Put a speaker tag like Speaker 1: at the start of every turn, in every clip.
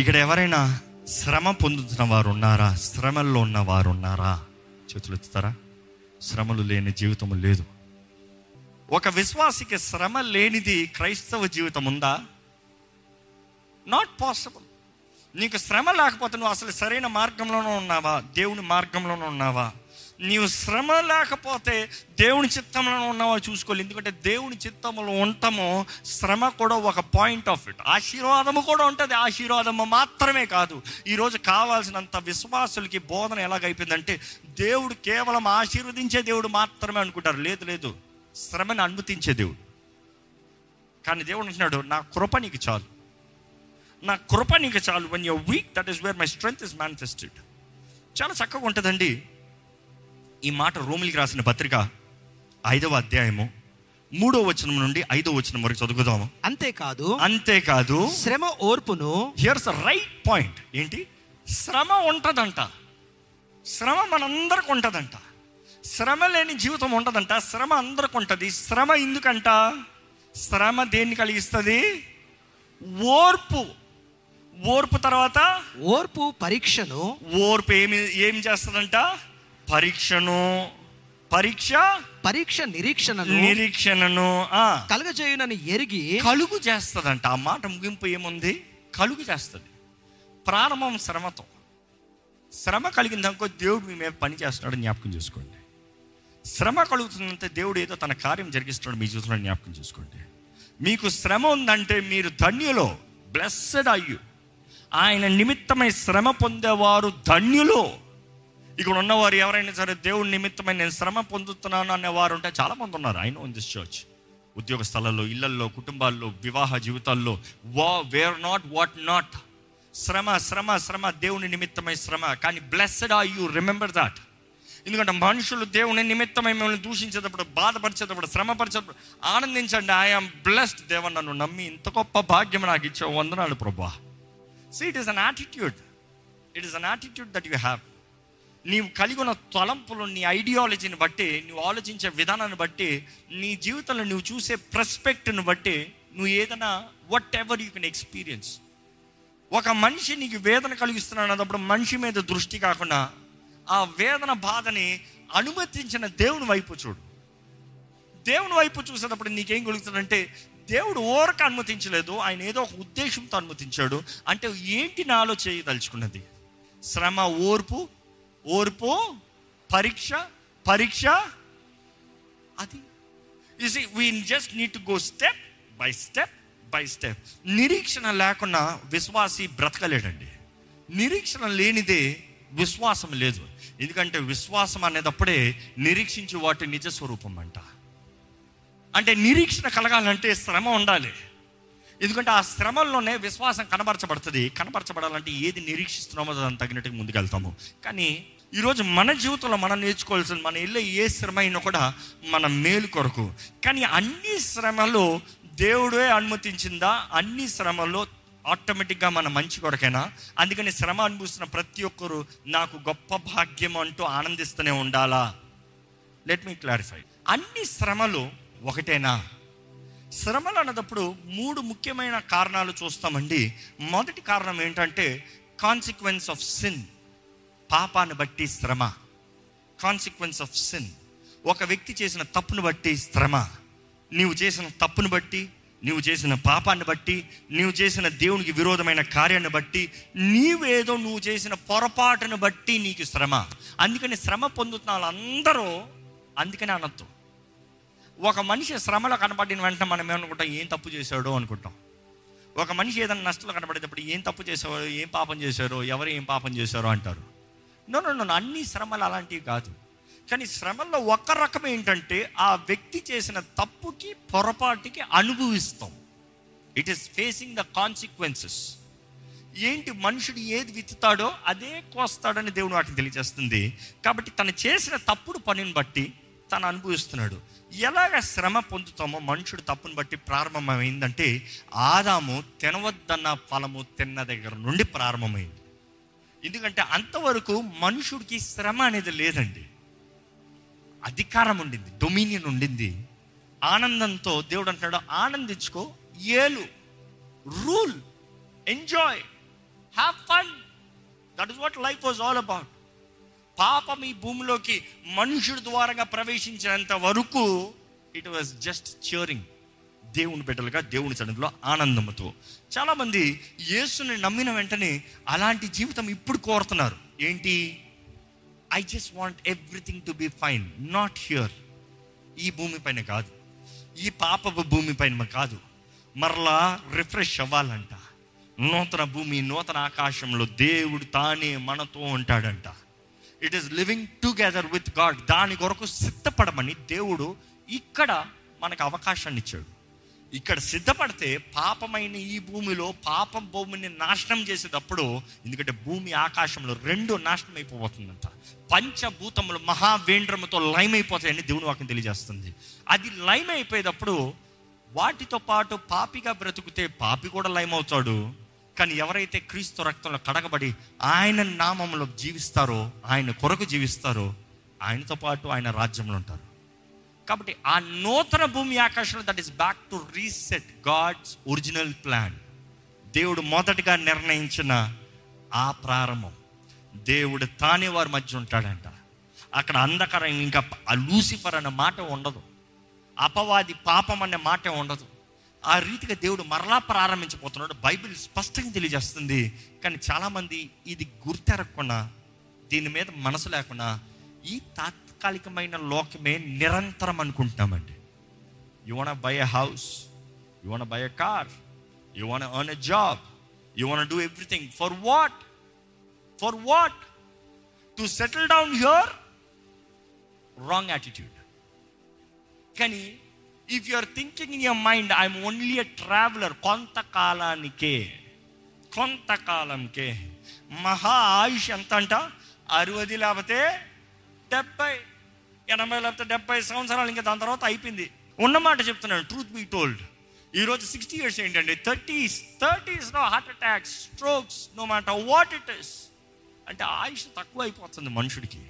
Speaker 1: ఇక్కడ ఎవరైనా శ్రమ పొందుతున్న వారు ఉన్నారా? శ్రమల్లో ఉన్న వారు ఉన్నారా? చేతులు ఎత్తుతారా? శ్రమలు లేని జీవితం లేదు. ఒక విశ్వాసికి శ్రమ లేనిది క్రైస్తవ జీవితం ఉందా? నాట్ పాసిబుల్ నీకు శ్రమ లేకపోతే నువ్వు అసలు సరైన మార్గంలోనూ ఉన్నావా? దేవుని మార్గంలోనూ ఉన్నావా? నీవు శ్రమ లేకపోతే దేవుని చిత్తంలో ఉన్నవా చూసుకోవాలి. ఎందుకంటే దేవుని చిత్తంలో ఉంటామో శ్రమ కూడా ఒక పాయింట్ ఆఫ్ ఇట్ ఆశీర్వాదము కూడా ఉంటుంది. ఆశీర్వాదము మాత్రమే కాదు. ఈరోజు కావాల్సినంత విశ్వాసులకి బోధన ఎలాగైపోయిందంటే దేవుడు కేవలం ఆశీర్వదించే దేవుడు మాత్రమే అనుకుంటారు. లేదు లేదు. శ్రమను అనుమతించే దేవుడు. కానీ దేవుడు అంటున్నాడు నా కృప నీకు చాలు. నా కృప నీకు చాలు. When you weak that is where my strength is manifested చాలా చక్కగా ఉంటుందండి. ఈ మాట రోమిలికి రాసిన పత్రిక ఐదవ అధ్యాయము మూడో వచనం నుండి ఐదో వచనం వరకు చదువుదాము.
Speaker 2: అంతేకాదు
Speaker 1: అంతేకాదు
Speaker 2: శ్రమ ఓర్పును
Speaker 1: హియర్స్ రైట్ పాయింట్. ఏంటి? శ్రమ ఉంటుందంట. శ్రమ మనందరికి ఉంటుందంట. శ్రమ లేని జీవితం ఉంటుందంట. శ్రమ అందరికి ఉంటుంది. శ్రమ ఎందుకంట? శ్రమ దేన్ని కలిగిస్తుంది? ఓర్పు. ఓర్పు తర్వాత?
Speaker 2: ఓర్పు పరీక్షను
Speaker 1: ఓర్పు ఏమి ఏం చేస్తుందంట? పరీక్షను పరీక్ష?
Speaker 2: పరీక్ష నిరీక్షణను
Speaker 1: నిరీక్షణను
Speaker 2: కలగజేయునని ఎరిగి
Speaker 1: కలుగు చేస్తుందంట ఆ మాట ముగింపు ఏముంది? కలుగు చేస్తుంది ప్రారంభం శ్రమతో. శ్రమ కలిగిందనుకో దేవుడు మీ మీద పని చేస్తున్నాడు జ్ఞాపకం చేసుకోండి. శ్రమ కలుగుతుందంటే దేవుడు ఏదో తన కార్యం జరిగిస్తున్నాడు మీ జీవితంలో జ్ఞాపకం చేసుకోండి. మీకు శ్రమ ఉందంటే మీరు ధన్యులో. బ్లెస్సెడ్ అయ్యు ఆయన నిమిత్తమై శ్రమ పొందేవారు ధన్యులో. ఇక్కడ ఉన్నవారు ఎవరైనా సరే దేవుడి నిమిత్తమై నేను శ్రమ పొందుతున్నాను అనేవారు ఉంటే చాలా మంది ఉన్నారు. I know in this church ఉద్యోగ స్థలాల్లో ఇళ్ళల్లో కుటుంబాల్లో వివాహ జీవితాల్లో వా వేర్ నాట్ వాట్ నాట్ శ్రమ శ్రమ శ్రమ దేవుని నిమిత్తమై శ్రమ. కానీ blessed are you remember that ఎందుకంటే మనుషులు దేవుని నిమిత్తమై మిమ్మల్ని దూషించేటప్పుడు బాధపరిచేటప్పుడు శ్రమపరిచేటప్పుడు ఆనందించండి. ఐఎమ్ బ్లెస్డ్ దేవ నన్ను నమ్మి ఇంత గొప్ప భాగ్యం నాకు ఇచ్చే వందనాలు ప్రభా. So it is an attitude it is an attitude that you have నీవు కలిగి ఉన్న తలంపులు నీ ఐడియాలజీని బట్టి నువ్వు ఆలోచించే విధానాన్ని బట్టి నీ జీవితంలో నువ్వు చూసే ప్రస్పెక్ట్ని బట్టి నువ్వు ఏదైనా whatever you can experience ఒక మనిషి నీకు వేదన కలిగిస్తున్నాడు అన్నప్పుడు మనిషి మీద దృష్టి కాకుండా ఆ వేదన బాధని అనుమతించిన దేవుని వైపు చూడు. దేవుని వైపు చూసేటప్పుడు నీకేం కలుగుతుందంటే దేవుడు ఓరక అనుమతించలేదు ఆయన ఏదో ఒక ఉద్దేశంతో అనుమతించాడు. అంటే ఏంటి నాలో చేయదలుచుకున్నది? శ్రమ ఓర్పు ఓర్పు పరీక్ష పరీక్ష. అది. See we just need to go step by step by step నిరీక్షణ లేకుండా విశ్వాసి బ్రతకలేడండి. నిరీక్షణ లేనిదే విశ్వాసం లేదు. ఎందుకంటే విశ్వాసం అనేటప్పుడే నిరీక్షించే వాటి నిజ స్వరూపం అంట. అంటే నిరీక్షణ కలగాలంటే శ్రమ ఉండాలి. ఎందుకంటే ఆ శ్రమల్లోనే విశ్వాసం కనబరచబడుతుంది. కనబరచబడాలంటే ఏది నిరీక్షిస్తున్నామో దాన్ని తగినట్టుగా ముందుకెళ్తాము. కానీ ఈరోజు మన జీవితంలో మనం నేర్చుకోవాల్సిన మన ఇల్లు ఏ శ్రమ అయినా కూడా మన మేలు కొరకు. కానీ అన్ని శ్రమలు దేవుడే అనుమతించిందా? అన్ని శ్రమల్లో ఆటోమేటిక్గా మన మంచి కొరకేనా? అందుకని శ్రమ అనుభవిస్తున్న ప్రతి ఒక్కరు నాకు గొప్ప భాగ్యం అంటూ ఆనందిస్తూనే ఉండాలా? లెట్ మీ క్లారిఫై అన్ని శ్రమలు ఒకటేనా? శ్రమలు అన్నదప్పుడు మూడు ముఖ్యమైన కారణాలు చూస్తామండి. మొదటి కారణం ఏంటంటే కాన్సిక్వెన్స్ ఆఫ్ సిన్ పాపాన్ని బట్టి శ్రమ. కాన్సిక్వెన్స్ ఆఫ్ సిన్ ఒక వ్యక్తి చేసిన తప్పును బట్టి శ్రమ. నీవు చేసిన తప్పును బట్టి నీవు చేసిన పాపాన్ని బట్టి నీవు చేసిన దేవునికి విరోధమైన కార్యాన్ని బట్టి నీవేదో నువ్వు చేసిన పొరపాటును బట్టి నీకు శ్రమ. అందుకని శ్రమ పొందుతున్న వాళ్ళందరూ అందుకనే అనొద్దు. ఒక మనిషి శ్రమలో కనపడిన వెంటనే మనం ఏమనుకుంటాం? ఏం తప్పు చేశాడో అనుకుంటాం. ఒక మనిషి ఏదైనా నష్టంలో కనపడేటప్పుడు ఏం తప్పు చేసేవారు ఏం పాపం చేశారో ఎవరు ఏం పాపం చేశారో అంటారు. నో నో నో అన్ని శ్రమలు అలాంటివి కాదు. కానీ శ్రమల్లో ఒక రకం ఏంటంటే ఆ వ్యక్తి చేసిన తప్పుకి పొరపాటుకి అనుభవిస్తాం. It is facing the consequences ఏంటి మనుషుడు ఏది విత్తుతాడో అదే కోస్తాడని దేవుడు వాటిని తెలియజేస్తుంది. కాబట్టి తను చేసిన తప్పుడు పనిని బట్టి తను అనుభవిస్తున్నాడు. ఎలాగ శ్రమ పొందుతామో మనుషుడు తప్పును బట్టి ప్రారంభమైందంటే ఆదాము తినవద్దన్న ఫలము తిన్న దగ్గర నుండి ప్రారంభమైంది. ఎందుకంటే అంతవరకు మనుషుడికి శ్రమ అనేది లేదండి. అధికారం ఉండింది డొమినియన్ ఉండింది. ఆనందంతో దేవుడు అంటున్నాడు ఆనందించుకో ఏలు rule enjoy have fun. That is what life was all about పాపం ఈ భూమిలోకి మనుషుడి ద్వారాగా ప్రవేశించినంత వరకు ఇట్ వాజ్ జస్ట్ చ్యూరింగ్ దేవుని బిడ్డలుగా దేవుని సన్నిధిలో ఆనందంతో చాలామంది యేసుని నమ్మిన వెంటనే అలాంటి జీవితం ఇప్పుడు కోరుతున్నారు. ఏంటి? I just want everything to be fine not here ఈ భూమిపైన కాదు. ఈ పాపపు భూమిపైన కాదు. మరలా రిఫ్రెష్ అవ్వాలంట. నూతన భూమి నూతన ఆకాశంలో దేవుడు తానే మనతో ఉంటాడంట. It is living together with God దాని కొరకు సిద్ధపడమని దేవుడు ఇక్కడ మనకు అవకాశాన్ని ఇచ్చాడు. ఇక్కడ సిద్ధపడితే పాపమైన ఈ భూమిలో పాపం భూమిని నాశనం చేసేటప్పుడు ఎందుకంటే భూమి ఆకాశంలో రెండు నాశనం అయిపోతుందంట పంచభూతములు మహావేంద్రముతో లైమ్ అయిపోతాయని దేవుని వాక్యం తెలియజేస్తుంది. అది లయమైపోయేటప్పుడు అయిపోయేటప్పుడు వాటితో పాటు పాపిగా బ్రతుకుతే పాపి కూడా లయమవుతాడు. అవుతాడు కానీ ఎవరైతే క్రీస్తు రక్తంలో కడగబడి ఆయన నామంలో జీవిస్తారో ఆయన కొరకు జీవిస్తారో ఆయనతో పాటు ఆయన రాజ్యంలో ఉంటారు. కాబట్టి ఆ నూతన భూమి ఆకాశంలో that is back to reset God's original plan దేవుడు మొదటిగా నిర్ణయించిన ఆ ప్రారంభం. దేవుడు తానే వారి మధ్య ఉంటాడంట. అక్కడ అంధకారం ఇంకా లూసిఫర్ అనే మాట ఉండదు. అపవాది పాపం అనే మాట ఉండదు. ఆ రీతిగా దేవుడు మరలా ప్రారంభించబోతున్నాడు. బైబిల్ స్పష్టంగా తెలియజేస్తుంది. కానీ చాలామంది ఇది గుర్తెరగకుండా దీని మీద మనసు లేకుండా ఈ తాత్కాలికమైన లోకమే నిరంతరం అనుకుంటున్నామండి. You want buy a house you want buy a car you want earn a job you want do everything for what for what to settle down your wrong attitude కానీ if you are thinking in your mind I'm only a traveller కొంతకాలానికే కొంతకాలంకే మహా ఆయుష్ ఎంత అంట అరవది లేకపోతే డెబ్బై ఎనభై లేకపోతే డెబ్బై సంవత్సరాలు ఇంకా దాని తర్వాత అయిపోయింది. ఉన్నమాట చెప్తున్నాను ట్రూత్ బీ టోల్డ్ ఈరోజు సిక్స్టీ ఇయర్స్ ఏంటండి? Thirties thirties no heart attacks strokes no మాట వాట్ ఇట్ ఇస్ అంటే ఆయుష్ తక్కువ అయిపోతుంది మనుషుడికి.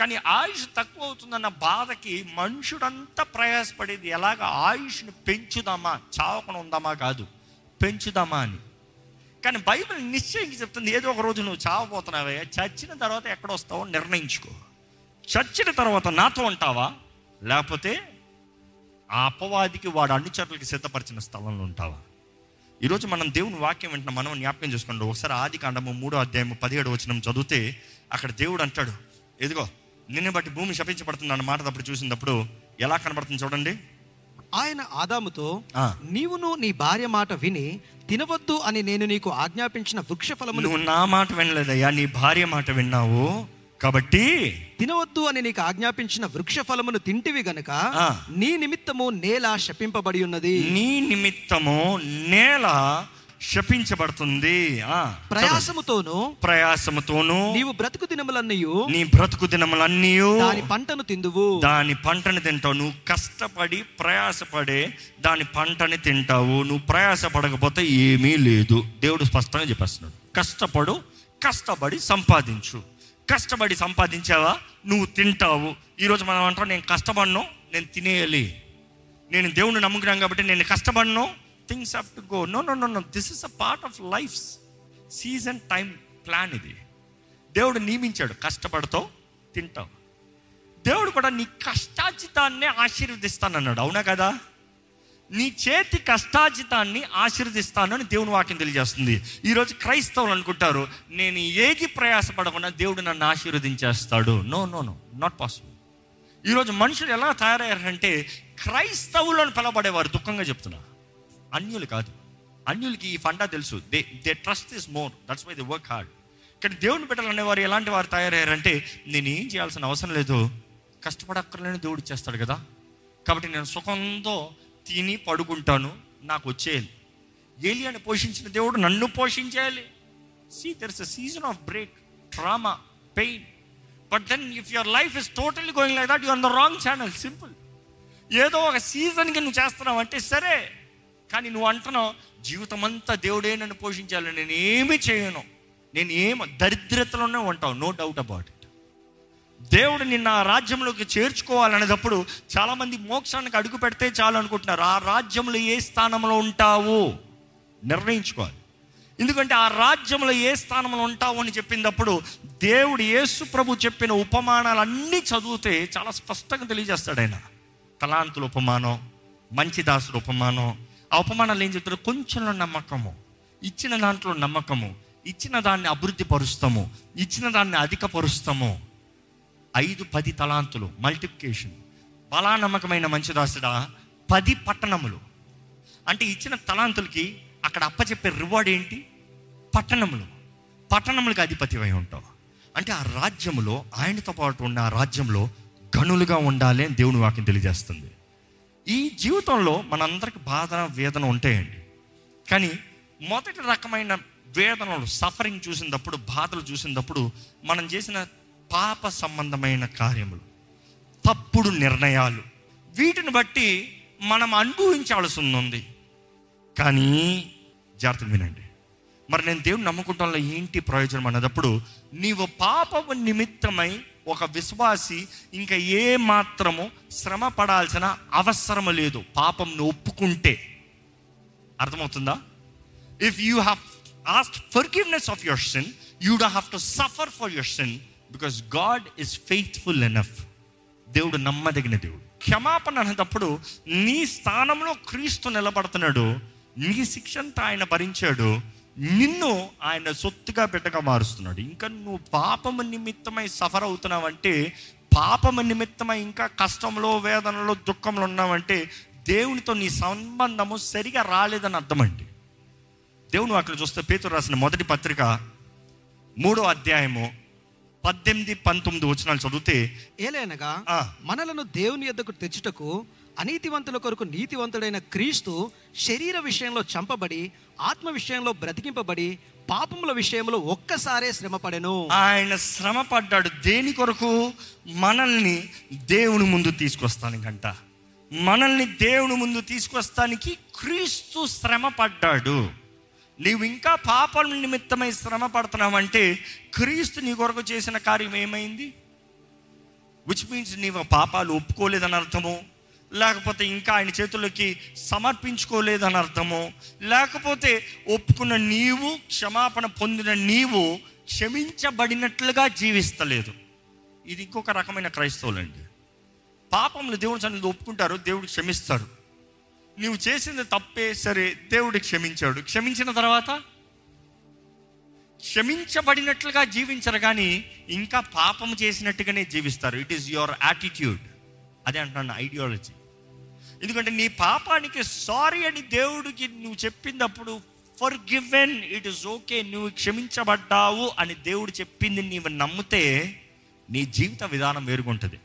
Speaker 1: కానీ ఆయుష్ తక్కువ అవుతుందన్న బాధకి మనుషుడంతా ప్రయాసపడేది ఎలాగ ఆయుష్ని పెంచుదామా చావకుండా ఉందామా కాదు పెంచుదామా అని. కానీ బైబిల్ నిశ్చయంగా చెప్తుంది ఏదో ఒక రోజు నువ్వు చావబోతున్నావే చచ్చిన తర్వాత ఎక్కడ వస్తావో నిర్ణయించుకో. చచ్చిన తర్వాత నాతో ఉంటావా? లేకపోతే ఆ అపవాదికి వాడు అనుచరులకి సిద్ధపరిచిన స్థలంలో ఉంటావా? ఈరోజు మనం దేవుని వాక్యం వెంటనే మనం జ్ఞాపకం చేసుకోండి. ఒకసారి ఆది కాండము మూడో అధ్యాయము పదిహేడు వచనం చదివితే అక్కడ దేవుడు అంటాడు ఎదుగో నిన్ను బట్టి భూమి శపించబడుతుంది అన్న మాట అప్పుడు చూసినప్పుడు ఎలా కనబడుతుంది చూడండి
Speaker 2: ఆయన ఆదాముతో. నీవును నీ భార్య మాట విని తినవద్దు అని నేను నీకు ఆజ్ఞాపించిన వృక్ష
Speaker 1: నువ్వు నా మాట వినలేదయ్యా నీ భార్య మాట విన్నావు కాబట్టి
Speaker 2: తినవద్దు అని నీకు ఆజ్ఞాపించిన వృక్ష ఫలమును తింటివి గనుక. నీ నిమిత్తము నేల శపింపబడి ఉన్నది
Speaker 1: నీ నిమిత్తము నేల శపించబడుతుంది.
Speaker 2: ప్రయాసముతోను
Speaker 1: ప్రయాసముతోను
Speaker 2: నీవు బ్రతుకు దినములన్నయు
Speaker 1: నీ బ్రతుకు దినములన్నీ
Speaker 2: దాని పంటను తిందువు.
Speaker 1: దాని పంటని తింటావు. నువ్వు కష్టపడి ప్రయాసపడే దాని పంటని తింటావు. నువ్వు ప్రయాసపడకపోతే ఏమీ లేదు. దేవుడు స్పష్టంగా చెప్పేస్తున్నాడు. కష్టపడు కష్టపడి సంపాదించు. కష్టపడి సంపాదించావా? నువ్వు తింటావు. ఈరోజు మనం అంటాం నేను కష్టపడను నేను తినేయాలి. నేను దేవుని నమ్ముకున్నాను కాబట్టి నేను కష్టపడను things have to go no no no no this is a part of life season time plan ఇది. దేవుడు నియమించాడు. కష్టపడతావు తింటావు. దేవుడు కూడా నీ కష్టాజితాన్ని ఆశీర్వదిస్తానన్నాడు. అవునా కదా? నీ చేతి కష్టాజితాన్ని ఆశీర్వదిస్తానని దేవుని వాక్యం తెలియజేస్తుంది. ఈరోజు క్రైస్తవులు అనుకుంటారు నేను ఏది ప్రయాసపడకుండా దేవుడు నన్ను ఆశీర్వదించేస్తాడు. No no no not possible ఈరోజు మనుషులు ఎలా తయారయ్యారంటే క్రైస్తవులు అని పిలబడేవారు దుఃఖంగా చెప్తున్నా. అన్యులు కాదు. అన్యులకి ఈ ఫండా తెలుసు. They they trust is more that's why they work hard కానీ దేవుని బిడ్డలు అనేవారు ఎలాంటి వారు తయారయ్యారంటే నేను ఏం చేయాల్సిన అవసరం లేదు. కష్టపడక్కర్లేని దేవుడు చేస్తాడు కదా. కాబట్టి నేను సుఖంతో తిని పడుకుంటాను. నాకు వచ్చేయాలి. ఏలియాని పోషించిన దేవుడు నన్ను పోషించేయాలి. See there a season of break trauma pain but then if your life is totally going like that you on the wrong channel simple ఏదో ఒక సీజన్కి నువ్వు చేస్తున్నావు అంటే సరే కానీ నువ్వు అంటున్నావు జీవితం అంతా దేవుడే నన్ను పోషించాలి నేను ఏమీ చేయను. నేను ఏం దరిద్రతలోనే ఉంటావు నో డౌట్ అబౌట్ ఇట్ దేవుడు నిన్న ఆ రాజ్యంలోకి చేర్చుకోవాలనేటప్పుడు చాలామంది మోక్షానికి అడుగు పెడితే చాలు అనుకుంటున్నారు ఆ రాజ్యంలో ఏ స్థానంలో ఉంటావు? నిర్ణయించుకోవాలి. ఎందుకంటే ఆ రాజ్యంలో ఏ స్థానంలో ఉంటావు అని చెప్పినప్పుడు దేవుడు యేసు ప్రభు చెప్పిన ఉపమానాలన్నీ చదివితే చాలా స్పష్టంగా తెలియజేస్తాడు ఆయన. తలాంతుల ఉపమానం మంచి దాసుడు ఉపమానం అవమానాలు ఏం చెప్తారు? కొంచెంలో నమ్మకము. ఇచ్చిన దాంట్లో నమ్మకము. ఇచ్చిన దాన్ని అభివృద్ధి పరుస్తాము ఇచ్చిన దాన్ని అధికపరుస్తాము. ఐదు పది తలాంతులు మల్టిప్లికేషన్ బలా నమ్మకమైన మంచి దాసుడా? పది పట్టణములు. అంటే ఇచ్చిన తలాంతులకి అక్కడ అప్పచెప్పే రివార్డ్ ఏంటి? పట్టణములు. పట్టణములకు అధిపతివై ఉంటావు. అంటే ఆ రాజ్యములో ఆయనతో పాటు ఉన్న ఆ రాజ్యంలో గనులుగా ఉండాలి అని దేవుని వాక్యం తెలియజేస్తుంది. ఈ జీవితంలో మనందరికి బాధన వేదన ఉంటాయండి. కానీ మొదటి రకమైన వేదనలు సఫరింగ్ చూసినప్పుడు బాధలు చూసినప్పుడు మనం చేసిన పాప సంబంధమైన కార్యములు తప్పుడు నిర్ణయాలు వీటిని బట్టి మనం అనుభవించాల్సి ఉంది కానీ జాగ్రత్త వినండి. మరి నేను దేవుని నమ్ముకుంటాలో ఏంటి ప్రయోజనం అనేటప్పుడు నీవు పాపము నిమిత్తమై ఒక విశ్వాసి ఇంకా ఏ మాత్రము శ్రమ పడాల్సిన అవసరం లేదు. పాపంను ఒప్పుకుంటే. అర్థమవుతుందా? If you have asked forgiveness of your sin you డా have to suffer for your sin because God is faithful enough దేవుడు నమ్మదగిన దేవుడు. క్షమాపణ అనేటప్పుడు నీ స్థానంలో క్రీస్తు నిలబడుతున్నాడు నీ శిక్షంతా ఆయన భరించాడు నిన్ను ఆయన సొత్తుగా బిడ్డగా మారుస్తున్నాడు ఇంకా నువ్వు పాపము నిమిత్తమై సఫర్ అవుతున్నావంటే పాపము నిమిత్తమై ఇంకా కష్టంలో వేదనలో దుఃఖంలో ఉన్నావంటే దేవునితో నీ సంబంధము సరిగా రాలేదని అర్థమండి దేవుని అక్కడ చూస్తే పేతురు రాసిన మొదటి పత్రిక మూడో అధ్యాయము పద్దెనిమిది పంతొమ్మిది వచనాలు చదివితే
Speaker 2: ఏలైనగా. మనలను దేవుని యొద్దకు తెచ్చుటకు అనీతివంతుల కొరకు నీతివంతుడైన క్రీస్తు శరీర విషయంలో చంపబడి ఆత్మ విషయంలో బ్రతికింపబడి పాపముల విషయంలో ఒక్కసారే శ్రమపడెను.
Speaker 1: ఆయన శ్రమ పడ్డాడు దేని కొరకు? మనల్ని దేవుని ముందు తీసుకొస్తానికంట. మనల్ని దేవుని ముందు తీసుకొస్తానికి క్రీస్తు శ్రమ పడ్డాడు నీవు ఇంకా పాపం నిమిత్తమై శ్రమ పడుతున్నావంటే క్రీస్తు నీ కొరకు చేసిన కార్యం ఏమైంది? విచ్ మీన్స్ నీవు పాపాలు ఒప్పుకోలేదని అర్థము లేకపోతే ఇంకా ఆయన చేతుల్లోకి సమర్పించుకోలేదని అర్థము. లేకపోతే ఒప్పుకున్న నీవు క్షమాపణ పొందిన నీవు క్షమించబడినట్లుగా జీవిస్తలేదు. ఇది ఇంకొక రకమైన క్రైస్తవులండి. పాపంలో దేవుని సన్నిధి ఒప్పుకుంటారు దేవుడు క్షమిస్తారు. నీవు చేసింది తప్పే సరే దేవుడు క్షమించాడు. క్షమించిన తర్వాత? క్షమించబడినట్లుగా జీవించరు కానీ ఇంకా పాపం చేసినట్టుగానే జీవిస్తారు. ఇట్ ఈస్ యువర్ యాటిట్యూడ్ అదే అంటున్నాను ఐడియాలజీ ఎందుకంటే నీ పాపానికి సారీ అని దేవుడికి నువ్వు చెప్పినప్పుడు forgiven it is okay నువ్వు క్షమించబడ్డావు అని దేవుడు చెప్పింది నీవు నమ్మితే నీ జీవిత విధానం వేరుగుంటుంది.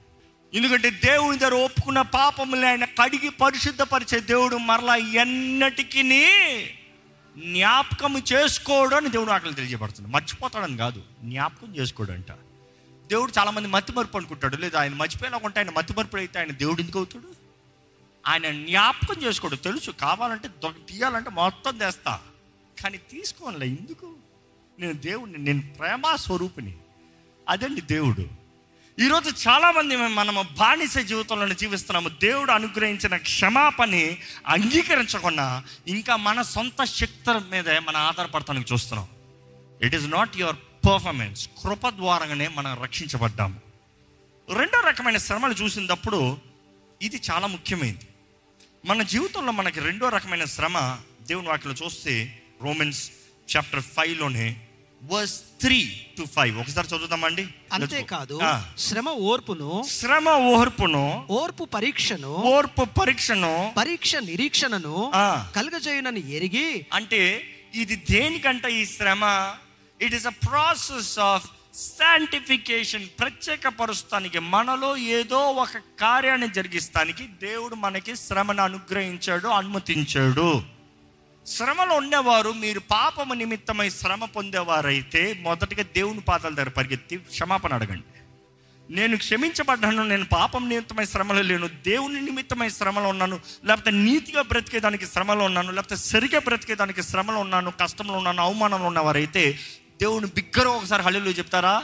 Speaker 1: ఎందుకంటే దేవుని దగ్గర ఒప్పుకున్న పాపములు ఆయన కడిగి పరిశుద్ధపరిచే దేవుడు మరలా ఎన్నటికి జ్ఞాపకం చేసుకోవడం అని దేవుడు ఆకలి తెలియజేయబడుతుంది మర్చిపోతాడని కాదు జ్ఞాపకం చేసుకోడంట. దేవుడు చాలామంది మతిమరుపు అనుకుంటాడు. లేదా ఆయన మర్చిపోయినాకుంటే ఆయన మతిమరుపు అయితే ఆయన దేవుడు ఎందుకు అవుతాడు? ఆయన జ్ఞాపకం చేసుకోడు. తెలుసు కావాలంటే తీయాలంటే మొత్తం తెస్తా. కానీ తీసుకోనులే ఎందుకు? నేను దేవుడిని నేను ప్రేమ స్వరూపిని అదండి దేవుడు? ఈరోజు చాలామంది మనము బానిస జీవితంలో జీవిస్తున్నాము. దేవుడు అనుగ్రహించిన క్షమాపణని అంగీకరించకుండా ఇంకా మన సొంత శక్తుల మీదే మన ఆధారపడతానికి చూస్తున్నాం. It is not your performance కృప ద్వారానే మనం రక్షించబడ్డాము. రెండో రకమైన శ్రమలు చూసినప్పుడు ఇది చాలా ముఖ్యమైనది మన జీవితంలో మనకి రెండో రకమైన శ్రమ దేవుని వాక్యలో చూస్తే రోమన్స్ చాప్టర్ ఫైవ్లోనే వర్స్ త్రీ టు ఫైవ్ ఒకసారి చదువుతామండి
Speaker 2: అంతేకాదు. శ్రమ ఓర్పును
Speaker 1: శ్రమ ఓర్పును
Speaker 2: ఓర్పు పరీక్షను
Speaker 1: ఓర్పు పరీక్షను
Speaker 2: పరీక్ష నిరీక్షణను. కలుగజేయునని ఎరిగి
Speaker 1: అంటే ఇది దేనికంట ఈ శ్రమ it is a process of sanctification ప్రత్యేకపరుస్తానికి మనలో ఏదో ఒక కార్యాన్ని జరిగిస్తానికి దేవుడు మనకి శ్రమను అనుగ్రహించాడు అనుమతించాడు. శ్రమలో ఉండేవారు మీరు పాపము నిమిత్తమై శ్రమ పొందేవారైతే మొదటిగా దేవుని పాదాల దగ్గర పరిగెత్తి క్షమాపణ అడగండి. నేను క్షమించబడ్డాను నేను పాపం నిమిత్తమై శ్రమలో లేను దేవుని నిమిత్తమై శ్రమలో ఉన్నాను లేకపోతే నీతిగా బ్రతికేదానికి శ్రమలో ఉన్నాను లేకపోతే సరిగా బ్రతికేదానికి శ్రమలో ఉన్నాను కష్టంలో ఉన్నాను అవమానంలో ఉన్నవారైతే దేవుని బిగ్గర ఒకసారి హల్లు చెప్తారా?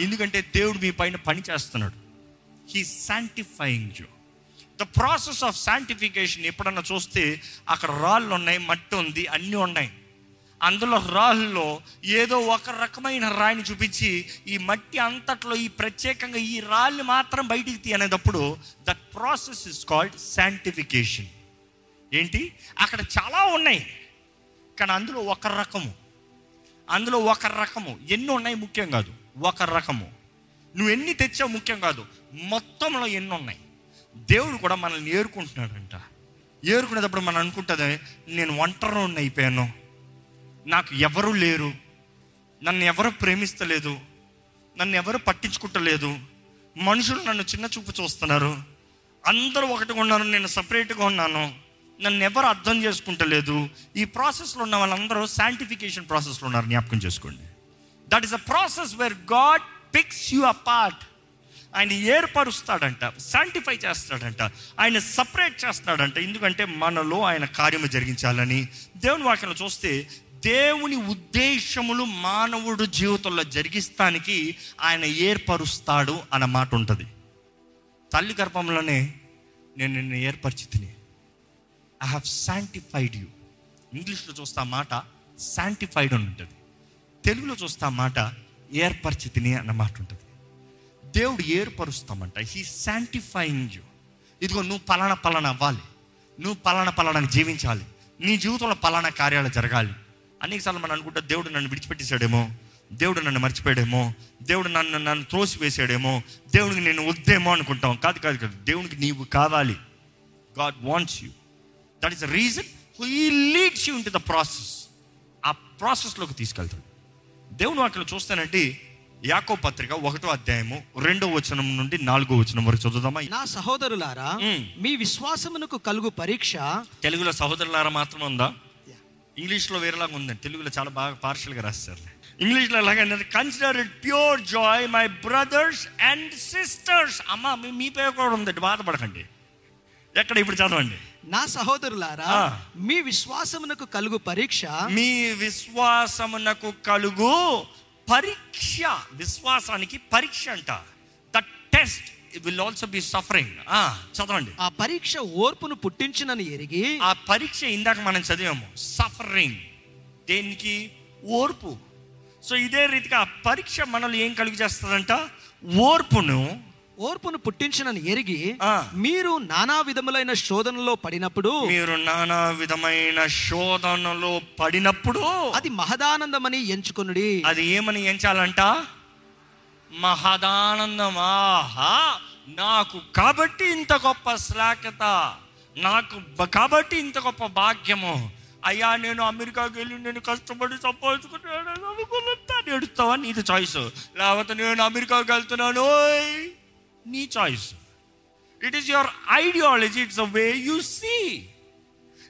Speaker 1: ఎందుకంటే దేవుడు మీ పైన పని చేస్తున్నాడు. He sanctifying you the process of sanctification ఎప్పుడన్నా చూస్తే అక్కడ రాళ్ళు ఉన్నాయి మట్టి ఉంది అన్నీ ఉన్నాయి. అందులో రాళ్ళలో ఏదో ఒక రకమైన రాయిని చూపించి ఈ మట్టి అంతట్లో ఈ ప్రత్యేకంగా ఈ రాళ్ళు మాత్రం బయటికి తీయనేటప్పుడు that process is called sanctification ఏంటి? అక్కడ చాలా ఉన్నాయి. కానీ అందులో ఒక రకము. అందులో ఒక రకము. ఎన్ని ఉన్నాయి ముఖ్యం కాదు. ఒక రకము. నువ్వు ఎన్ని తెచ్చావు ముఖ్యం కాదు. మొత్తంలో ఎన్ని ఉన్నాయి. దేవుడు కూడా మనల్ని ఏరుకుంటున్నాడంట. ఏరుకునేటప్పుడు మనం అనుకుంటుంది నేను ఒంటరిని అయిపోయాను. నాకు ఎవరు లేరు. నన్ను ఎవరు ప్రేమిస్తలేదు. నన్ను ఎవరు పట్టించుకుంటలేదు. మనుషులు నన్ను చిన్న చూపు చూస్తున్నారు. అందరూ ఒకటిగా ఉన్నారు నేను సపరేట్గా ఉన్నాను. నన్ను ఎవరు అర్థం చేసుకుంటలేదు. ఈ ప్రాసెస్లో ఉన్న వాళ్ళందరూ శాంటిఫికేషన్ ప్రాసెస్లో ఉన్నారు జ్ఞాపకం చేసుకోండి. That is a process where God picks you apart ఆయన ఏర్పరుస్తాడంట శాంటిఫై చేస్తాడంట ఆయన సపరేట్ చేస్తాడంట. ఎందుకంటే మనలో ఆయన కార్యము జరిగించాలని దేవుని వాక్యంలో చూస్తే దేవుని ఉద్దేశములు మానవుడు జీవితంలో జరిగిస్తానికి ఆయన ఏర్పరుస్తాడు అన్న మాట ఉంటుంది. తల్లి గర్భంలోనే నేను నిన్ను ఏర్పరిచితిని ఐ హ్యావ్ శాంటిఫైడ్ యూ ఇంగ్లీష్లో చూస్తా మాట శాంటిఫైడ్ అని ఉంటుంది. తెలుగులో చూస్తా మాట ఏర్పరిచితిని అన్న మాట ఉంటుంది. దేవుడు ఏర్పరుస్తామంట. హీ శాంటిఫైయింగ్ యూ ఇదిగో నువ్వు పలానా పలానా అవ్వాలి. నువ్వు పలానా పలానా జీవించాలి. నీ జీవితంలో పలానా కార్యాలు జరగాలి. అనేకసార్లు మనం అనుకుంటా దేవుడు నన్ను విడిచిపెట్టేశాడేమో దేవుడు నన్ను మర్చిపోయాడేమో దేవుడు నన్ను నన్ను త్రోసి వేసాడేమో దేవుడికి నేను వద్దేమో అనుకుంటాం. కాదు కాదు కాదు. దేవునికి నీవు కావాలి. God wants you that is the reason he leads you in the process ఆ ప్రాసెస్లోకి తీసుకెళ్తాడు. దేవుని వాక్యలో చూస్తానంటే యాకో పత్రిక ఒకటో అధ్యాయము రెండో వచనం నుండి నాలుగో వచనం వరకు చదువుదామా?
Speaker 2: నా సహోదరులారా. మీ విశ్వాసమునకు కలుగు పరీక్ష.
Speaker 1: తెలుగులో సహోదరులారా మాత్రం ఉందా? ఇంగ్లీష్లో వేరేలాగా ఉందండి. తెలుగులో చాలా బాగా పార్షల్గా రాస్తారు. ఇంగ్లీష్లో ఎలాగంటే consider it pure joy my brothers and sisters అమ్మ మీ మీ పేరు కూడా ఉందండి. బాధపడకండి. ఎక్కడ? ఇప్పుడు చదవండి.
Speaker 2: నా సహోదరులారా. మీ విశ్వాసమునకు కలుగు పరీక్ష
Speaker 1: మీ విశ్వాసమునకు కలుగు పరీక్ష విశ్వాసానికి పరీక్ష అంట. The test will also be suffering చదవండి.
Speaker 2: ఆ పరీక్ష ఓర్పును పుట్టించినని ఎరిగి
Speaker 1: ఆ పరీక్ష ఇందాక మనం చదివాము సఫరింగ్ దేనికి? ఓర్పు. సో ఇదే రీతిగా ఆ పరీక్ష మనల్ని ఏం కలుగు చేస్తుందంట? ఓర్పును
Speaker 2: ఓర్పును పుట్టించినని ఎరిగి. మీరు నానా విధములైన శోధనలో పడినప్పుడు
Speaker 1: మీరు నానా విధమైన శోధనలో పడినప్పుడు
Speaker 2: అది మహదానందమని ఎంచుకొనుడి.
Speaker 1: అది ఏమని ఎంచాలంట? మహదానందం ఆహా నాకు కాబట్టి ఇంత గొప్ప శ్లాకత నాకు కాబట్టి ఇంత గొప్ప భాగ్యము. అయ్యా నేను అమెరికాకి వెళ్ళి నేను కష్టపడి సంపాదించుకున్నాను అనుకున్నంత ఎడుస్తావా నీది చాయిస్. లేకపోతే నేను అమెరికాకి వెళ్తున్నాను. నీ choice it is your ideology it's a way you see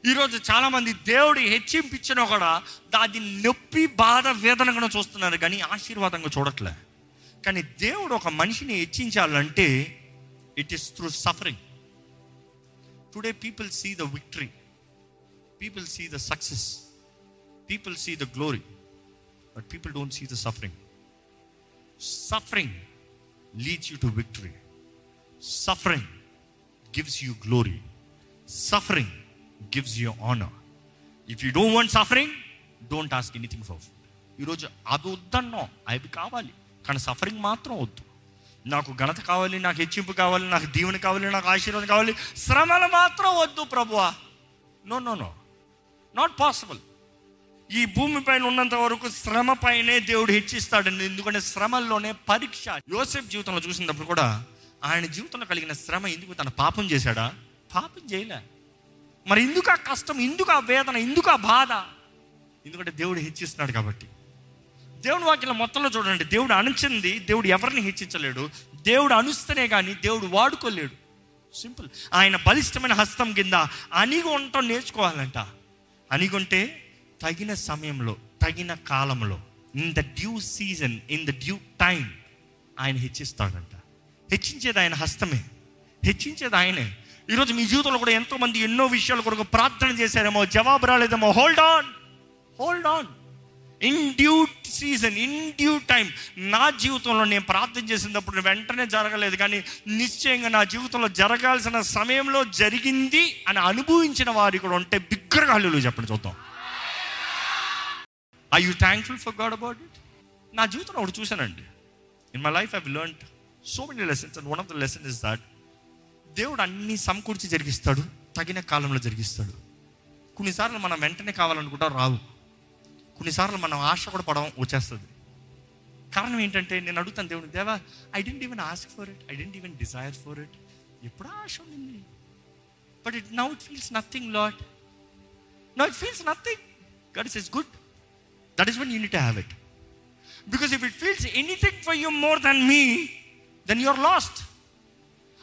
Speaker 1: ఈరోజు చాలామంది దేవుడి దేవుడు హెచ్చింపించినా కూడా దాని నొప్పి బాధ వేదన కూడా చూస్తున్నారు కానీ ఆశీర్వాదంగా చూడట్లే. కానీ దేవుడు ఒక మనిషిని హెచ్చించాలంటే it is through suffering today people see the victory people see the success people see the glory but people don't see the suffering suffering leads you to victory suffering gives you glory suffering gives you honour if you don't want suffering don't ask anything for ఈరోజు అది వద్దన్నో. అవి కావాలి. కానీ suffering మాత్రం వద్దు. నాకు ఘనత కావాలి నాకు హెచ్చింపు కావాలి నాకు దీవెన కావాలి నాకు ఆశీర్వాదం కావాలి. శ్రమలు మాత్రం వద్దు ప్రభువా. No no no not possible ఈ భూమి పైన ఉన్నంత వరకు శ్రమ పైనే దేవుడు హెచ్చిస్తాడండి ఎందుకంటే శ్రమల్లోనే పరీక్ష. యోసెఫ్ జీవితంలో చూసినప్పుడు కూడా ఆయన జీవితంలో కలిగిన శ్రమ ఎందుకు తన పాపం చేశాడా? పాపం చేయలే. మరి ఎందుకు ఆ కష్టం ఎందుకు ఆ వేదన ఎందుకు ఆ బాధ? ఎందుకంటే దేవుడు హెచ్చిస్తున్నాడు కాబట్టి. దేవుని వాక్యం మొత్తంలో చూడండి దేవుడు అణించింది దేవుడు ఎవరిని హెచ్చించలేడు దేవుడు అణుస్తేనే కానీ దేవుడు వాడుకోలేడు. సింపుల్. ఆయన బలిష్టమైన హస్తం కింద అణిగి ఉండటం నేర్చుకోవాలంట. అనిగుంటే తగిన సమయంలో తగిన కాలంలో in the due season in the due time ఆయన హెచ్చిస్తాడంట. హెచ్చించేది ఆయన హస్తమే. హెచ్చించేది ఆయనే. ఈరోజు మీ జీవితంలో కూడా ఎంతో మంది ఎన్నో విషయాల కొరకు ప్రార్థన చేశారేమో జవాబు రాలేదేమో. Hold on hold on in due season in due time నా జీవితంలో నేను ప్రార్థన చేసినప్పుడు వెంటనే జరగలేదు కానీ నిశ్చయంగా నా జీవితంలో జరగాల్సిన సమయంలో జరిగింది అని అనుభవించిన వారి కూడా ఉంటే బిగ్గరగా హల్లులు చెప్పండి చూద్దాం. I you thankful for God about it నా జీవితంలో ఒకటి చూశానండి. In my life I learn so many lessons and one of the lesson is that దేవుడు అన్ని సమకూర్చి జరిగిస్తాడు తగిన కాలంలో జరిగిస్తాడు. కొన్నిసార్లు మనం వెంటనే కావాలనుకుంటా రావు కొన్నిసార్లు మనం ఆశ కూడా పడడం వచ్చేస్తుంది. కారణం ఏంటంటే నేను అడుగుతాను దేవుడు దేవా I didn't even ask for it I didn't even desire for it ఎప్పుడో ఆశ ఉండింది. But it now it feels nothing lot now it feels nothing God is is good that is one unit have it because if it feels anything for you more than me then your lost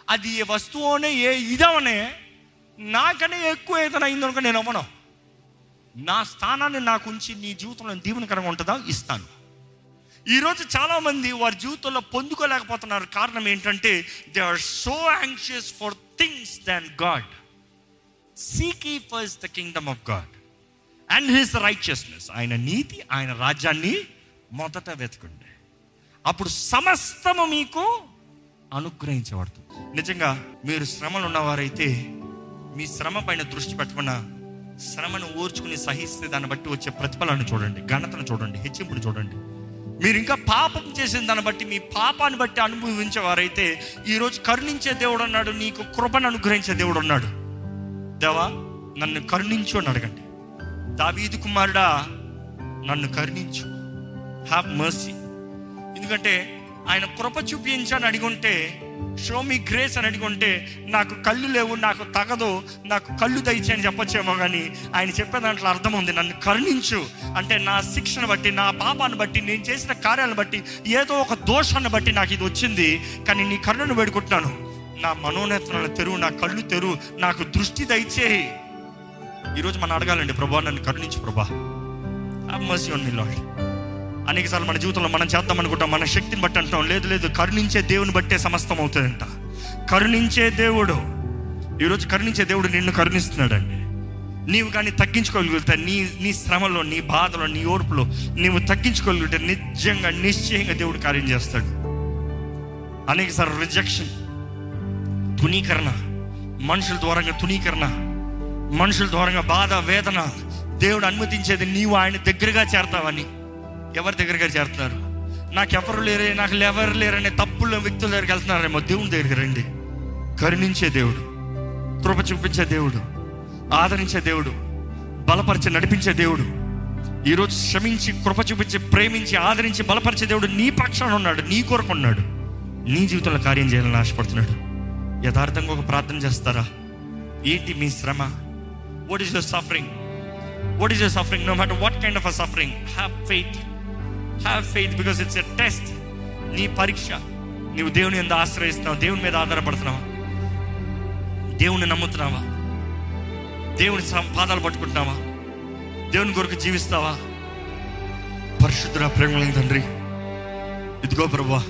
Speaker 1: అది ఏ వస్తువునే ఏ ఇదవనే నాకనే ఎక్కువ ఏదైనా అయిందనుకో నేను అవ్వను. నా స్థానాన్ని నాకు ఉంచి నీ జీవితంలో దీవెనకరంగా ఉంటుందా? ఇస్తాను. ఈరోజు చాలామంది వారి జీవితంలో పొందుకోలేకపోతున్నారు. కారణం ఏంటంటే they are so anxious for things than God seek first the kingdom of God and his righteousness ఆయన నీతి ఆయన రాజ్యాన్ని మొదట వెతకండి. అప్పుడు సమస్తము మీకు అనుగ్రహించబడుతుంది. నిజంగా మీరు శ్రమలు ఉన్నవారైతే మీ శ్రమ పైన దృష్టి పెట్టకుండా శ్రమను ఓర్చుకుని సహిస్తే దాన్ని బట్టి వచ్చే ప్రతిఫలాన్ని చూడండి ఘనతను చూడండి హెచ్చింపును చూడండి. మీరు ఇంకా పాపం చేసిన దాన్ని బట్టి మీ పాపాన్ని బట్టి అనుభవించేవారైతే ఈరోజు కరుణించే దేవుడు అన్నాడు నీకు కృపను అనుగ్రహించే దేవుడు ఉన్నాడు. దేవా నన్ను కరుణించు అని అడగండి. దావీదు కుమారుడా నన్ను కరుణించు. హ్యావ్ మర్సీ ఎందుకంటే ఆయన కృప చూపించని అడిగుంటే షో మీ గ్రేస్ అని అడిగుంటే నాకు కళ్ళు లేవు నాకు తగదు నాకు కళ్ళు దయచి అని చెప్పొచ్చేమో కానీ ఆయన చెప్పే దాంట్లో అర్థం ఉంది నన్ను కరుణించు. అంటే నా శిక్షను బట్టి నా పాపాన్ని బట్టి నేను చేసిన కార్యాలను బట్టి ఏదో ఒక దోషాన్ని బట్టి నాకు ఇది వచ్చింది. కానీ నీ కరుణను వేడుకుంటున్నాను. నా మనోనేత్రాలను తెరువు నా కళ్ళు తెరువు నాకు దృష్టి దయచేయి. ఈరోజు మనం అడగాలండి ప్రభా నన్ను కరుణించు ప్రభా. మర్సీ ఉంది లాడ్ అనేకసార్లు మన జీవితంలో మనం చేద్దాం అనుకుంటాం. మన శక్తిని బట్టి అంటాం. లేదు లేదు కరుణించే దేవుని బట్టే సమస్తం అవుతుందంట. కరుణించే దేవుడు. ఈరోజు కరుణించే దేవుడు నిన్ను కరుణిస్తున్నాడండి. నీవు కానీ తగ్గించుకోగలిగితే నీ నీ శ్రమలో నీ బాధలో నీ ఓర్పులో నీవు తగ్గించుకోగలిగితే నిజంగా నిశ్చయంగా దేవుడు కార్యం చేస్తాడు. అనేకసార్లు రిజెక్షన్ తునీకరణ మనుషుల ద్వారంగా తునీకరణ మనుషుల ద్వారంగా బాధ వేదన దేవుడు అనుమతించేది నీవు ఆయన దగ్గరగా చేరతావని. ఎవరి దగ్గరగా చేరుతున్నారు? నాకు ఎవరు లేరే నాకు ఎవరు లేరనే తప్పుల వ్యక్తుల దగ్గరికి వెళ్తున్నారేమో దేవుని దగ్గరికి రండి. కరుణించే దేవుడు కృప చూపించే దేవుడు ఆదరించే దేవుడు బలపరిచి నడిపించే దేవుడు ఈరోజు శ్రమించి కృప చూపించి ప్రేమించి ఆదరించి బలపరిచే దేవుడు నీ పక్షాన ఉన్నాడు నీ కొరకు ఉన్నాడు నీ జీవితంలో కార్యం చేయాలని ఆశపడుతున్నాడు. యథార్థంగా ఒక ప్రార్థన చేస్తారా? ఏంటి మీ శ్రమ? What is your suffering what is your suffering no matter what kind of a suffering have faith have faith because it's a test నీ పరీక్ష. నీవు దేవుని ఎంత ఆశ్రయిస్తున్నావు. దేవుని మీద ఆధారపడుతున్నావా. దేవుని నమ్ముతున్నావా? దేవుని పాదాలు పట్టుకుంటున్నావా? దేవుని కొరకు జీవిస్తావా? పరిశుద్ధ ప్రేమ తండ్రి ఇదిగో ప్రభా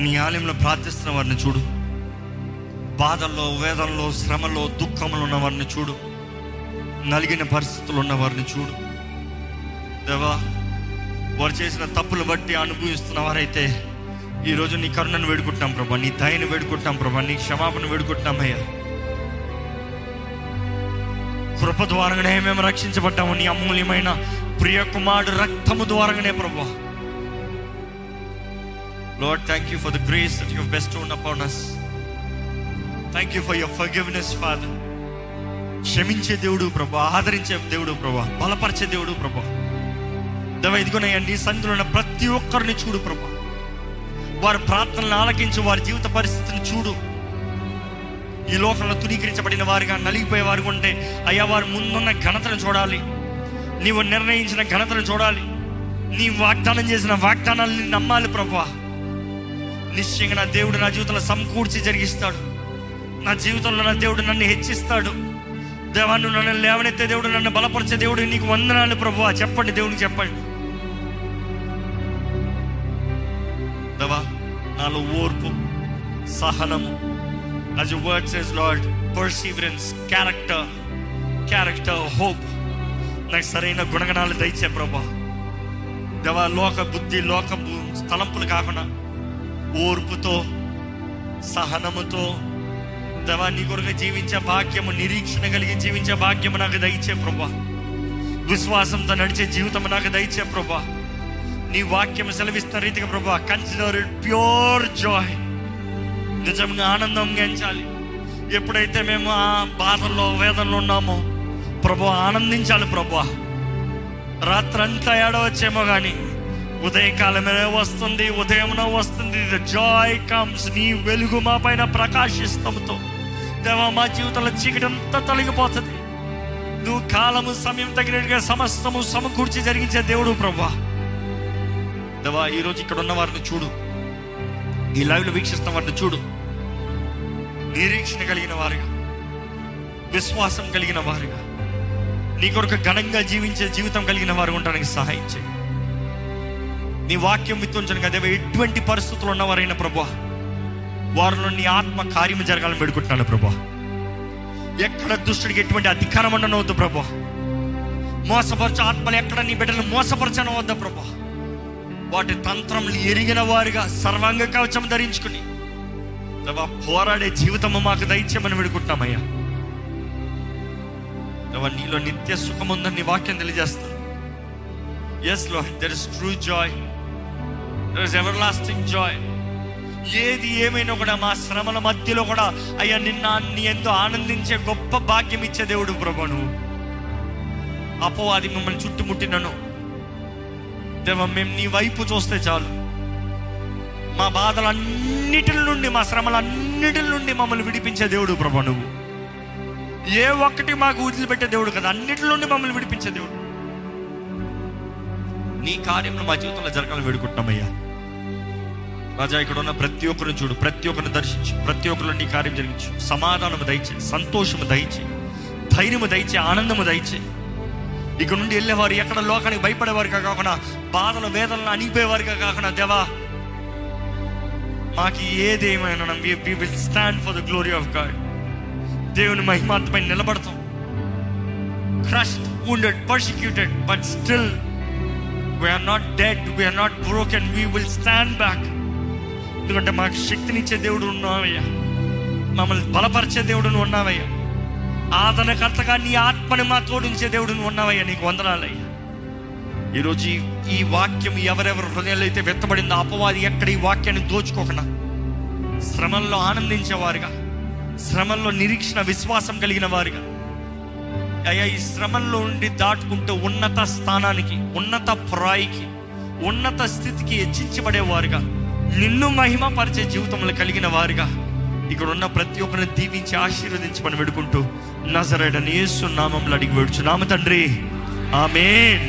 Speaker 1: నీ ఆలయంలో ప్రార్థిస్తున్న వారిని చూడు. బాధల్లో వేదనలో శ్రమలో దుఃఖంలో ఉన్న వారిని చూడు. నలిగిన పరిస్థితులు ఉన్న వారిని చూడు. దేవా వారు చేసిన తప్పులు బట్టి అనుభవిస్తున్న వారైతే ఈరోజు నీ కరుణను వేడుకుంటున్నాం ప్రభా నీ దయను వేడుకుంటున్నాం ప్రభా నీ క్షమాపణ వేడుకుంటున్నాం అయ్యా. కృప ద్వారానే మేము రక్షించబడ్డాము నీ అమూల్యమైన ప్రియ కుమారుడు రక్తము ద్వారానే ప్రభా. Lord thank you for the grace that you bestow upon us. Thank you for your forgiveness Father క్షమించే దేవుడు ప్రభా ఆదరించే దేవుడు ప్రభా బలపరిచే దేవుడు ప్రభా. దవ ఇదిగోనయ్యండి సన్నిధిలో ఉన్న ప్రతి ఒక్కరిని చూడు ప్రభా. వారి ప్రార్థనలు ఆలకించు వారి జీవిత పరిస్థితిని చూడు. ఈ లోకంలో తునీకరించబడిన వారిగా నలిగిపోయే వారు ఉంటే అయ్యా వారు ముందున్న ఘనతను చూడాలి. నీవు నిర్ణయించిన ఘనతను చూడాలి. నీ వాగ్దానం చేసిన వాగ్దానాలని నమ్మాలి ప్రభా. నిశ్చయంగా నా దేవుడు నా జీవితంలో సమకూర్చి జరిగిస్తాడు. నా జీవితంలో నా దేవుడు నన్ను హెచ్చిస్తాడు. దేవాన్ని నన్ను లేవనెత్తే దేవుడు నన్ను బలపరిచే దేవుడు నీకు వందనాలు ప్రభు. చెప్పండి దేవుడికి చెప్పండి. దేవా నాలో ఓర్పు సహనము. As your word says Lord perseverance character character hope నాకు సరైన గుణగణాలు దయచే ప్రభా. దేవా లోక బుద్ధి లోక స్థలంపులు తలంపులు కాకుండా ఓర్పుతో సహనముతో దేవా నీ కొరకు జీవించే భాగ్యము నిరీక్షణ కలిగి జీవించే భాగ్యము నాకు దయచే ప్రభా. విశ్వాసంతో నడిచే జీవితం నాకు దయచే ప్రభా. నీ వాక్యం సెలవిస్తున్న రీతిగా ప్రభా కన్సిడర్ ఇట్ ప్యూర్ జాయ్ నిజంగా ఆనందం గెంచాలి ఎప్పుడైతే మేము ఆ బాధల్లో వేదనలో ఉన్నామో ప్రభు ఆనందించాలి ప్రభు. రాత్రంతా ఏడవచ్చేమో కానీ ఉదయకాలమే వస్తుంది ఉదయమున వస్తుంది జాయ్ కమ్స్ నీ వెలుగు మా పైన ప్రకాశిస్తంతో దేవా మా జీవితంలో చీకటంతా తొలగిపోతుంది. నువ్వు కాలము సమయం తగినట్టుగా సమస్తము సమకూర్చి జరిగించే దేవుడు ప్రభా. దేవా ఈరోజు ఇక్కడ ఉన్న వారిని చూడు. ఈ లైవ్లో వీక్షిస్తున్న వారిని చూడు. నిరీక్షణ కలిగిన వారుగా విశ్వాసం కలిగిన వారుగా నీ కొరకు ఘనంగా జీవించే జీవితం కలిగిన వారు ఉండడానికి సహాయం చేయి. నీ వాక్యం విత్తుంచను కదా ఎటువంటి పరిస్థితులు ఉన్నవారైనా ప్రభా వారిలో నీ ఆత్మ కార్యము జరగాలని పెడుకుంటున్నాను ప్రభా ఎక్కడ దుష్టుడికి ఎటువంటి అధికారం ఉండనవద్దు ప్రభా మోసపరచు ఆత్మలు ఎక్కడ నీ బిడ్డలు మోసపరచనవద్దు ప్రభా వాటి తంత్రములు ఎరిగిన వారిగా సర్వాంగ కవచం ధరించుకుని ప్రభా పోరాడే జీవితము మాకు దయచేయమని పెడుకుంటున్నామయ్యా ప్రభా నీలో నిత్య సుఖం ఉందని నీ వాక్యం తెలియజేస్తాను ఎస్లో there is true joy there is everlasting joy ఏది ఏమైనా కూడా మా శ్రమల మధ్యలో కూడా అయ్యా నిన్న నీ ఎంతో ఆనందించే గొప్ప భాగ్యం ఇచ్చే దేవుడు ప్రభు నువ్వు అపవాది మిమ్మల్ని చుట్టుముట్టినను. దేవా మేము నీ వైపు చూస్తే చాలు. మా బాధలన్నిటి నుండి మా శ్రమలన్నిటి నుండి మమ్మల్ని విడిపించే దేవుడు ప్రభా నువ్వు. ఏ ఒక్కటి మాకు వదిలిపెట్టే దేవుడు కదా అన్నిటి నుండి మమ్మల్ని విడిపించే దేవుడు. నీ కార్యంలో మా జీవితంలో జరగాలని వేడుకుంటున్నామయ్యా. రాజా ఇక్కడ ఉన్న ప్రతి ఒక్కరిని చూడు ప్రతి ఒక్కరిని దర్శించు ప్రతి ఒక్కరిని నీ కార్యం జరిగించు. సమాధానము దయచే సంతోషము దయచే ధైర్యము దయచే ఆనందము దయచే ఇక నుండి వెళ్ళేవారు ఎక్కడ లోకానికి భయపడేవారుగా కాకుండా బాధలు వేదనలు అణిగిపోయేవారుగా కాకుండా దేవా మాకు ఏదేమైనా we will stand for the glory of God దేవుని మహిమాత్మై నిలబడతాం. Crushed wounded persecuted but still we're not dead we're not broken we will stand back ఎందుకంటే మాకు శక్తినిచ్చే దేవుడు ఉన్నావయ్యా. మమ్మల్ని బలపరిచే దేవుడు ఉన్నావయ్యా. ఆదరణకర్తగా నీ ఆత్మని మా తోడించే దేవుడు నువ్వు ఉన్నావయ్యా నీకు వందనాలయ్యా. ఈరోజు ఈ- వాక్యం ఎవరెవరు హృదయాలు అయితే వెత్తబడిందో అపవాది ఎక్కడ ఈ వాక్యాన్ని దోచుకోకుండా శ్రమల్లో ఆనందించేవారుగా శ్రమల్లో నిరీక్షణ విశ్వాసం కలిగిన వారుగా. అయ్యా ఈ శ్రమల్లో ఉండి దాటుకుంటూ ఉన్నత స్థానానికి ఉన్నత ప్రాయికి ఉన్నత స్థితికి హెచ్చించబడేవారుగా నిన్ను మహిమపరిచే జీవితంలో కలిగిన వారుగా ఇక్కడ ఉన్న ప్రతి ఒక్కరిని దీవించి ఆశీర్వదించమని వేడుకుంటూ నజరేడని యేసు నామంలో అడిగి వేడుచు నామ తండ్రి. ఆమెన్.